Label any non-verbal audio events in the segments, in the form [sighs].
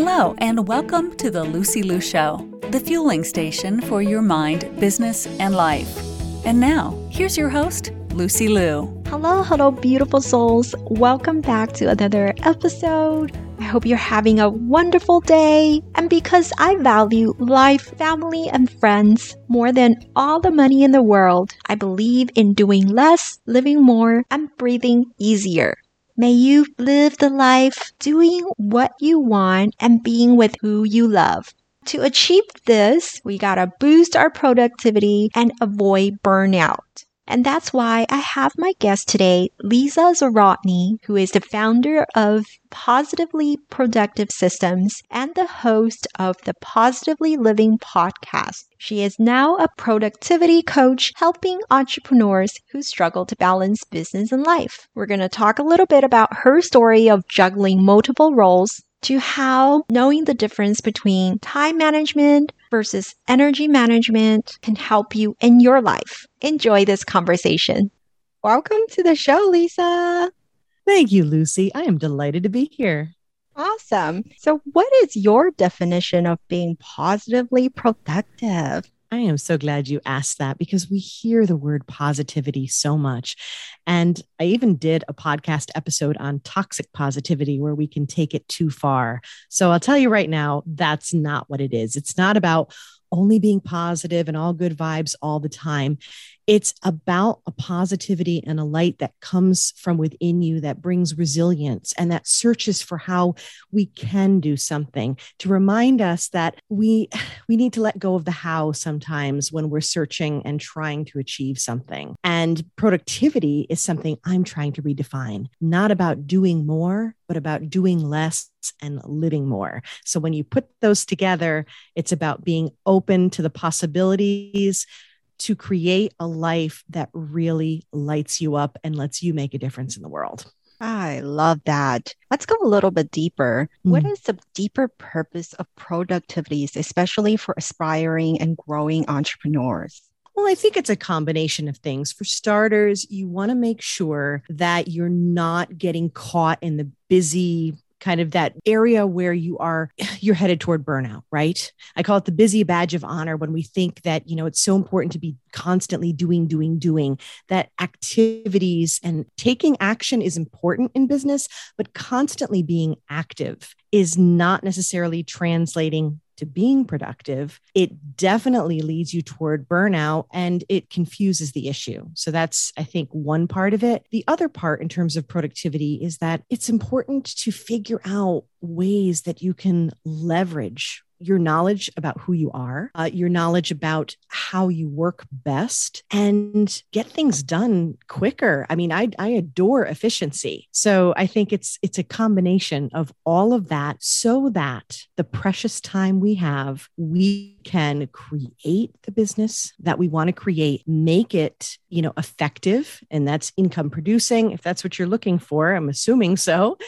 Hello, and welcome to the Lucy Liu Show, the fueling station for your mind, business, and life. And now, here's your host, Lucy Liu. Hello, hello, beautiful souls. Welcome back to another episode. I hope you're having a wonderful day. And because I value life, family, and friends more than all the money in the world, I believe in doing less, living more, and breathing easier. May you live the life doing what you want and being with who you love. To achieve this, we gotta boost our productivity and avoid burnout. And that's why I have my guest today, Lisa Zawrotny, who is the founder of Positively Productive Systems and the host of the Positively Living podcast. She is now a productivity coach helping entrepreneurs who struggle to balance business and life. We're going to talk a little bit about her story of juggling multiple roles to how knowing the difference between time management versus energy management can help you in your life. Enjoy this conversation. Welcome to the show, Lisa. Thank you, Lucy. I am delighted to be here. Awesome. So, what is your definition of being positively productive? I am so glad you asked that because we hear the word positivity so much. And I even did a podcast episode on toxic positivity where we can take it too far. So I'll tell you right now, that's not what it is. It's not about only being positive and all good vibes all the time. It's about a positivity and a light that comes from within you that brings resilience and that searches for how we can do something to remind us that we we need to let go of the how sometimes when we're searching and trying to achieve something. And productivity is something I'm trying to redefine, not about doing more, but about doing less and living more. So when you put those together, it's about being open to the possibilities to create a life that really lights you up and lets you make a difference in the world. I love that. Let's go a little bit deeper. Mm. What is the deeper purpose of productivities, especially for aspiring and growing entrepreneurs? Well, I think it's a combination of things. For starters, you want to make sure that you're not getting caught in the busy kind of that area where you are you're headed toward burnout right? I call it the busy badge of honor when we think that you know it's so important to be constantly doing doing doing that activities and taking action is important in business but constantly being active is not necessarily translating to being productive, it definitely leads you toward burnout and it confuses the issue. So that's, I think, one part of it. The other part in terms of productivity is that it's important to figure out ways that you can leverage your knowledge about who you are, uh, your knowledge about how you work best, and get things done quicker. I mean, I, I adore efficiency. So I think it's it's a combination of all of that so that the precious time we have, we can create the business that we want to create, make it, you know, effective, and that's income producing, if that's what you're looking for. I'm assuming so,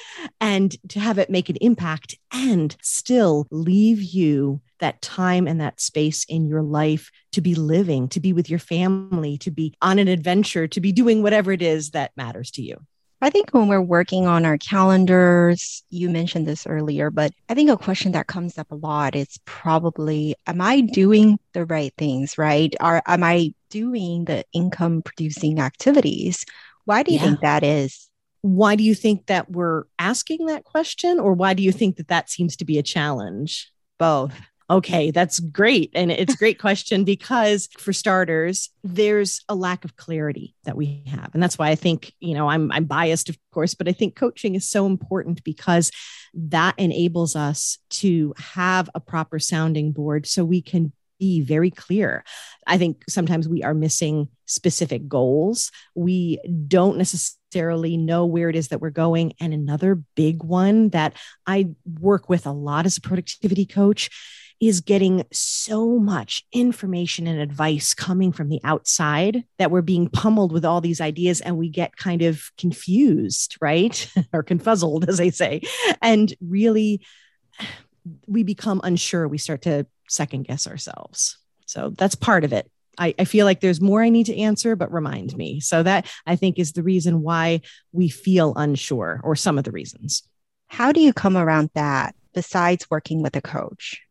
and to have it make an impact and still leave you that time and that space in your life to be living, to be with your family, to be on an adventure, to be doing whatever it is that matters to you. I think when we're working on our calendars, you mentioned this earlier, but I think a question that comes up a lot is probably, am I doing the right things, right? Are, am I doing the income producing activities? Why do you yeah. think that is? Why do you think that we're asking that question? Or why do you think that that seems to be a challenge? Both. Okay, that's great. And it's a great [laughs] question because, for starters, there's a lack of clarity that we have. And that's why I think, you know, I'm, I'm biased, of course, but I think coaching is so important because that enables us to have a proper sounding board so we can be very clear. I think sometimes we are missing specific goals. We don't necessarily know where it is that we're going. And another big one that I work with a lot as a productivity coach is getting so much information and advice coming from the outside that we're being pummeled with all these ideas and we get kind of confused, right? [laughs] or confuzzled, as I say. And really, [sighs] we become unsure. We start to second guess ourselves. So that's part of it. I, I, feel like there's more I need to answer, but remind me. So that I think is the reason why we feel unsure, or some of the reasons. How do you come around that? besides working with a coach?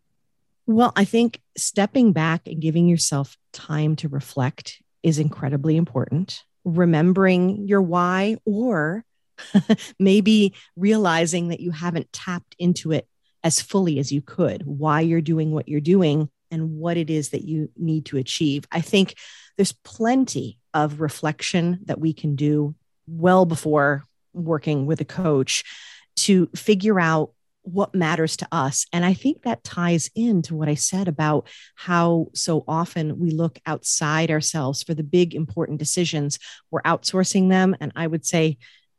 Well, I think stepping back and giving yourself time to reflect is incredibly important. Remembering your why, or [laughs] maybe realizing that you haven't tapped into it as fully as you could, why you're doing what you're doing and what it is that you need to achieve. I think there's plenty of reflection that we can do well before working with a coach to figure out what matters to us. And I think that ties into what I said about how so often we look outside ourselves for the big important decisions. We're outsourcing them. And I would say,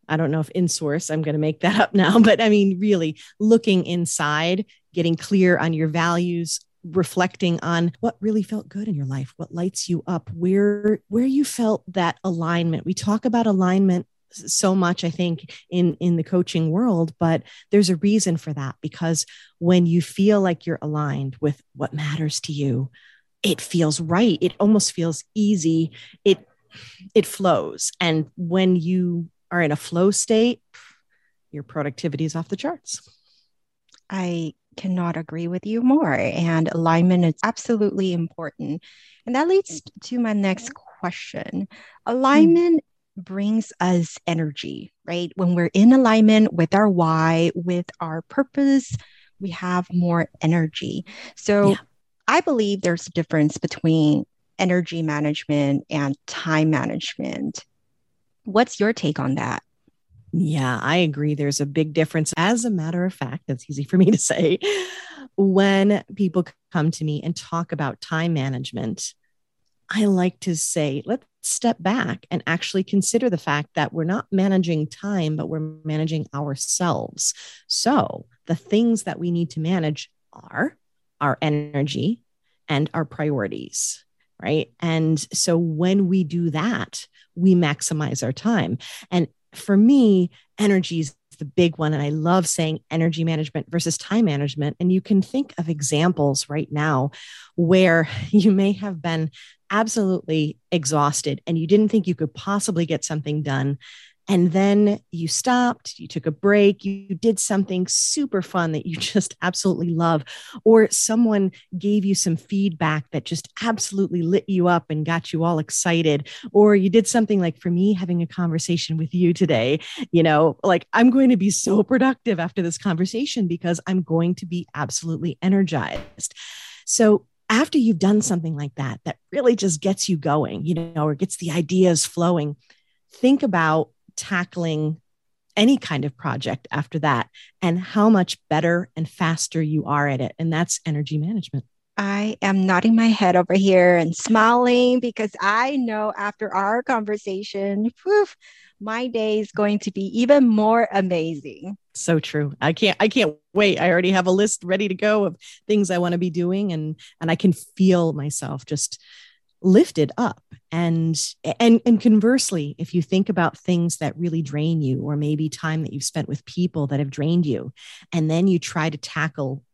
I don't know if in source, I'm going to make that up [laughs] now, but I mean, really looking inside, getting clear on your values, reflecting on what really felt good in your life what lights you up where where you felt that alignment we talk about alignment so much i think in in the coaching world but there's a reason for that because when you feel like you're aligned with what matters to you it feels right. It almost feels easy. It it flows. And when you are in a flow state your productivity is off the charts. I cannot agree with you more and alignment is absolutely important. And that leads to my next question. Hmm. Alignment brings us energy, right? When we're in alignment with our why, with our purpose, we have more energy. So yeah. I believe there's a difference between energy management and time management. What's your take on that? Yeah, I agree. There's a big difference. As a matter of fact, that's easy for me to say. When people come to me and talk about time management, I like to say, let's step back and actually consider the fact that we're not managing time, but we're managing ourselves. So the things that we need to manage are our energy and our priorities, right? And so when we do that, we maximize our time. And for me, energy is the big one. And I love saying energy management versus time management. And you can think of examples right now where [laughs] you may have been absolutely exhausted and you didn't think you could possibly get something done. And then you stopped, you took a break, you did something super fun that you [laughs] just absolutely love, or someone gave you some feedback that just absolutely lit you up and got you all excited, or you did something like for me, having a conversation with you today, you know, like I'm going to be so productive after this conversation because I'm going to be absolutely energized. So after you've done something like that, that really just gets you going, you know, or gets the ideas flowing, think about tackling any kind of project after that and how much better and faster you are at it. And that's energy management. I am nodding my head over here and smiling because I know after our conversation, poof, my day is going to be even more amazing. So true. I can't I can't wait. I already have a list ready to go of things I want to be doing and and I can feel myself just lifted up. And and and conversely if you think about things that really drain you or maybe time that you've spent with people that have drained you and then you try to tackle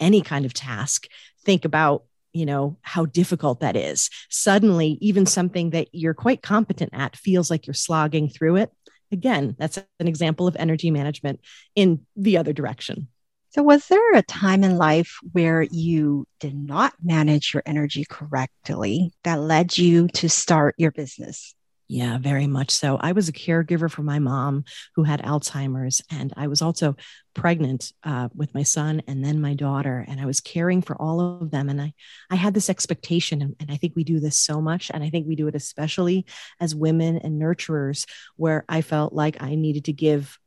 any kind of task think about you know how difficult that is. Suddenly even something that you're quite competent at feels like you're slogging through it. Again that's an example of energy management in the other direction so was there a time in life where you did not manage your energy correctly that led you to start your business yeah, very much so. I was a caregiver for my mom who had Alzheimer's, and I was also pregnant uh, with my son and then my daughter, and I was caring for all of them. And I, I had this expectation, and, and I think we do this so much, and I think we do it especially as women and nurturers, where I felt like I needed to give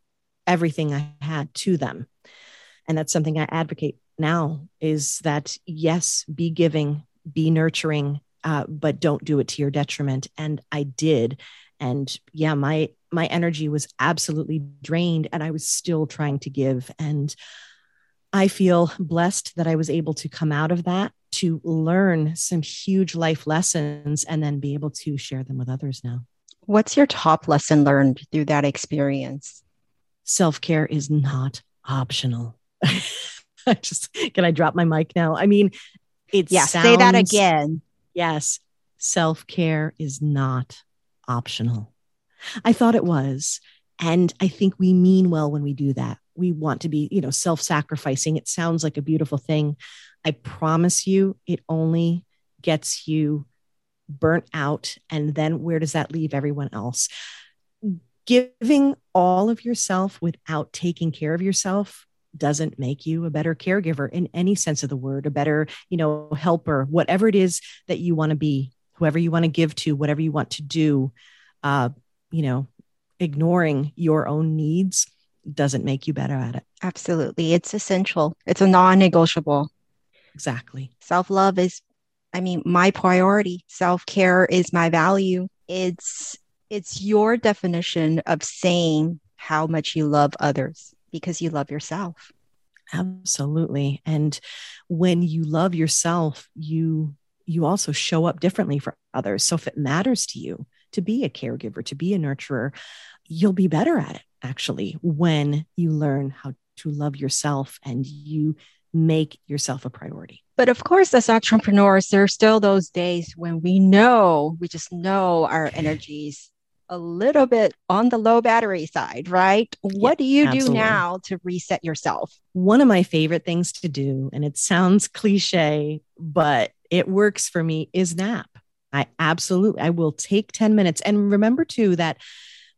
everything I had to them, and that's something I advocate now. Is that yes, be giving, be nurturing, uh, but don't do it to your detriment. And I did. And yeah, my my energy was absolutely drained, and I was still trying to give. And I feel blessed that I was able to come out of that to learn some huge life lessons and then be able to share them with others now. What's your top lesson learned through that experience? Self care is not optional. [laughs] I just can I drop my mic now? I mean, it's yeah, sounds, say that again. Yes, self care is not optional. I thought it was. And I think we mean well when we do that. we want to be, you know, self-sacrificing. It sounds like a beautiful thing. I promise you, it only gets you burnt out. And then where does that leave everyone else? Giving all of yourself without taking care of yourself doesn't make you a better caregiver in any sense of the word, a better, you know, helper, whatever it is that you want to be, whoever you want to give to, whatever you want to do. Uh, you know, ignoring your own needs doesn't make you better at it. Absolutely. It's essential. It's a non-negotiable. Exactly. Self-love is I mean, my priority. Self-care is my value. It's it's your definition of saying how much you love others because you love yourself. Absolutely. And when you love yourself, you you also show up differently for others. So if it matters to you to be a caregiver, to be a nurturer, you'll be better at it actually when you learn how to love yourself and you make yourself a priority. But of course, as entrepreneurs, there are still those days when we know, we just know our energies a little bit on the low battery side, right? What do you absolutely. do now to reset yourself? One of my favorite things to do, and it sounds cliche, but it works for me, is nap. I absolutely I will take 10 minutes. And remember too that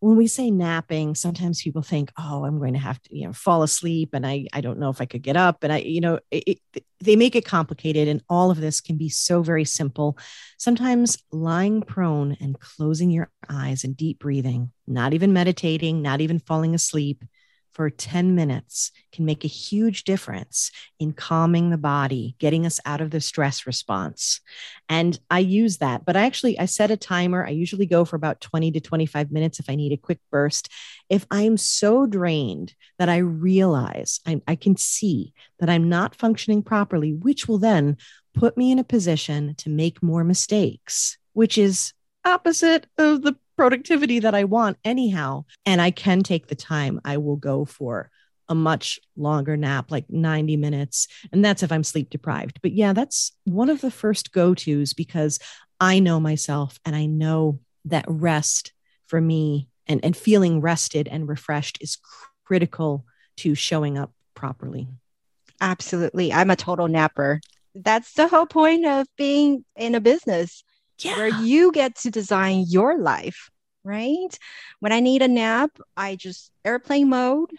when we say napping, sometimes people think, "Oh, I'm going to have to, you know, fall asleep, and I, I don't know if I could get up." And I, you know, it, it, they make it complicated, and all of this can be so very simple. Sometimes lying prone and closing your eyes and deep breathing, not even meditating, not even falling asleep, for 10 minutes can make a huge difference in calming the body getting us out of the stress response. And i use that but i actually i set a timer. I usually go for about 20 to 25 minutes if i need a quick burst. If i'm so drained that i realize I, I can see that i'm not functioning properly which will then put me in a position to make more mistakes which is opposite of the productivity that I want anyhow. And I can take the time. I will go for a much longer nap, like 90 minutes. And that's if I'm sleep deprived. But yeah, that's one of the first go tos because I know myself and I know that rest for me and, and feeling rested and refreshed is critical to showing up properly. Absolutely. I'm a total napper. That's the whole point of being in a business yeah. where you get to design your life, right? When I need a nap, I just airplane mode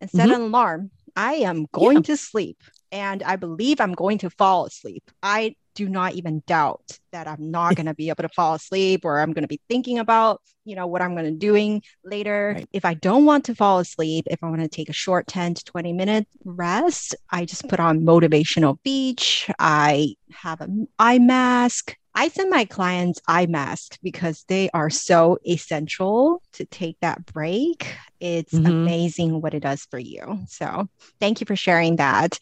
and set mm-hmm. an alarm. I am going yeah. to sleep and I believe I'm going to fall asleep. I do not even doubt that I'm not going to be able to fall asleep or I'm going to be thinking about, you know, what I'm going to doing later. Right. If I don't want to fall asleep, if I want to take a short 10 to 20 minute rest, I just put on motivational beach. I have an eye mask. I send my clients eye masks because they are so essential to take that break. It's mm-hmm. amazing what it does for you. So, thank you for sharing that.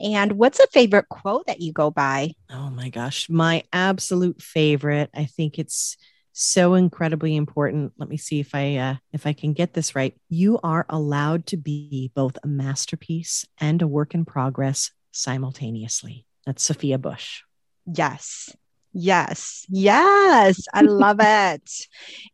And what's a favorite quote that you go by? Oh my gosh, my absolute favorite. I think it's so incredibly important. Let me see if I uh, if I can get this right. You are allowed to be both a masterpiece and a work in progress simultaneously. That's Sophia Bush. Yes. Yes. Yes. I love it.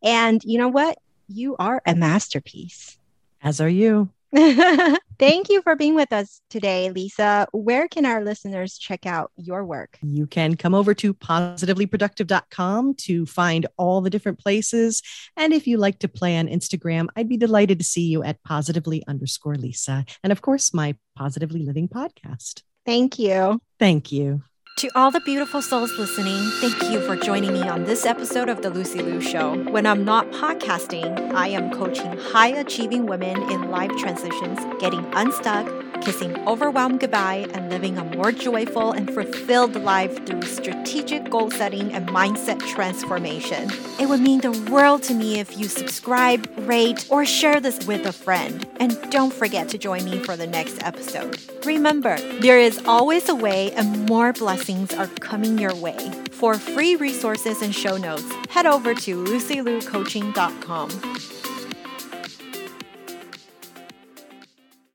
And you know what? You are a masterpiece. As are you. [laughs] Thank you for being with us today, Lisa. Where can our listeners check out your work? You can come over to positivelyproductive.com to find all the different places. And if you like to play on Instagram, I'd be delighted to see you at positively underscore Lisa. And of course, my Positively Living podcast. Thank you. Thank you. To all the beautiful souls listening, thank you for joining me on this episode of The Lucy Liu Show. When I'm not podcasting, I am coaching high achieving women in life transitions, getting unstuck kissing overwhelm goodbye and living a more joyful and fulfilled life through strategic goal setting and mindset transformation. It would mean the world to me if you subscribe, rate, or share this with a friend. And don't forget to join me for the next episode. Remember, there is always a way, and more blessings are coming your way. For free resources and show notes, head over to lucyliucoaching.com.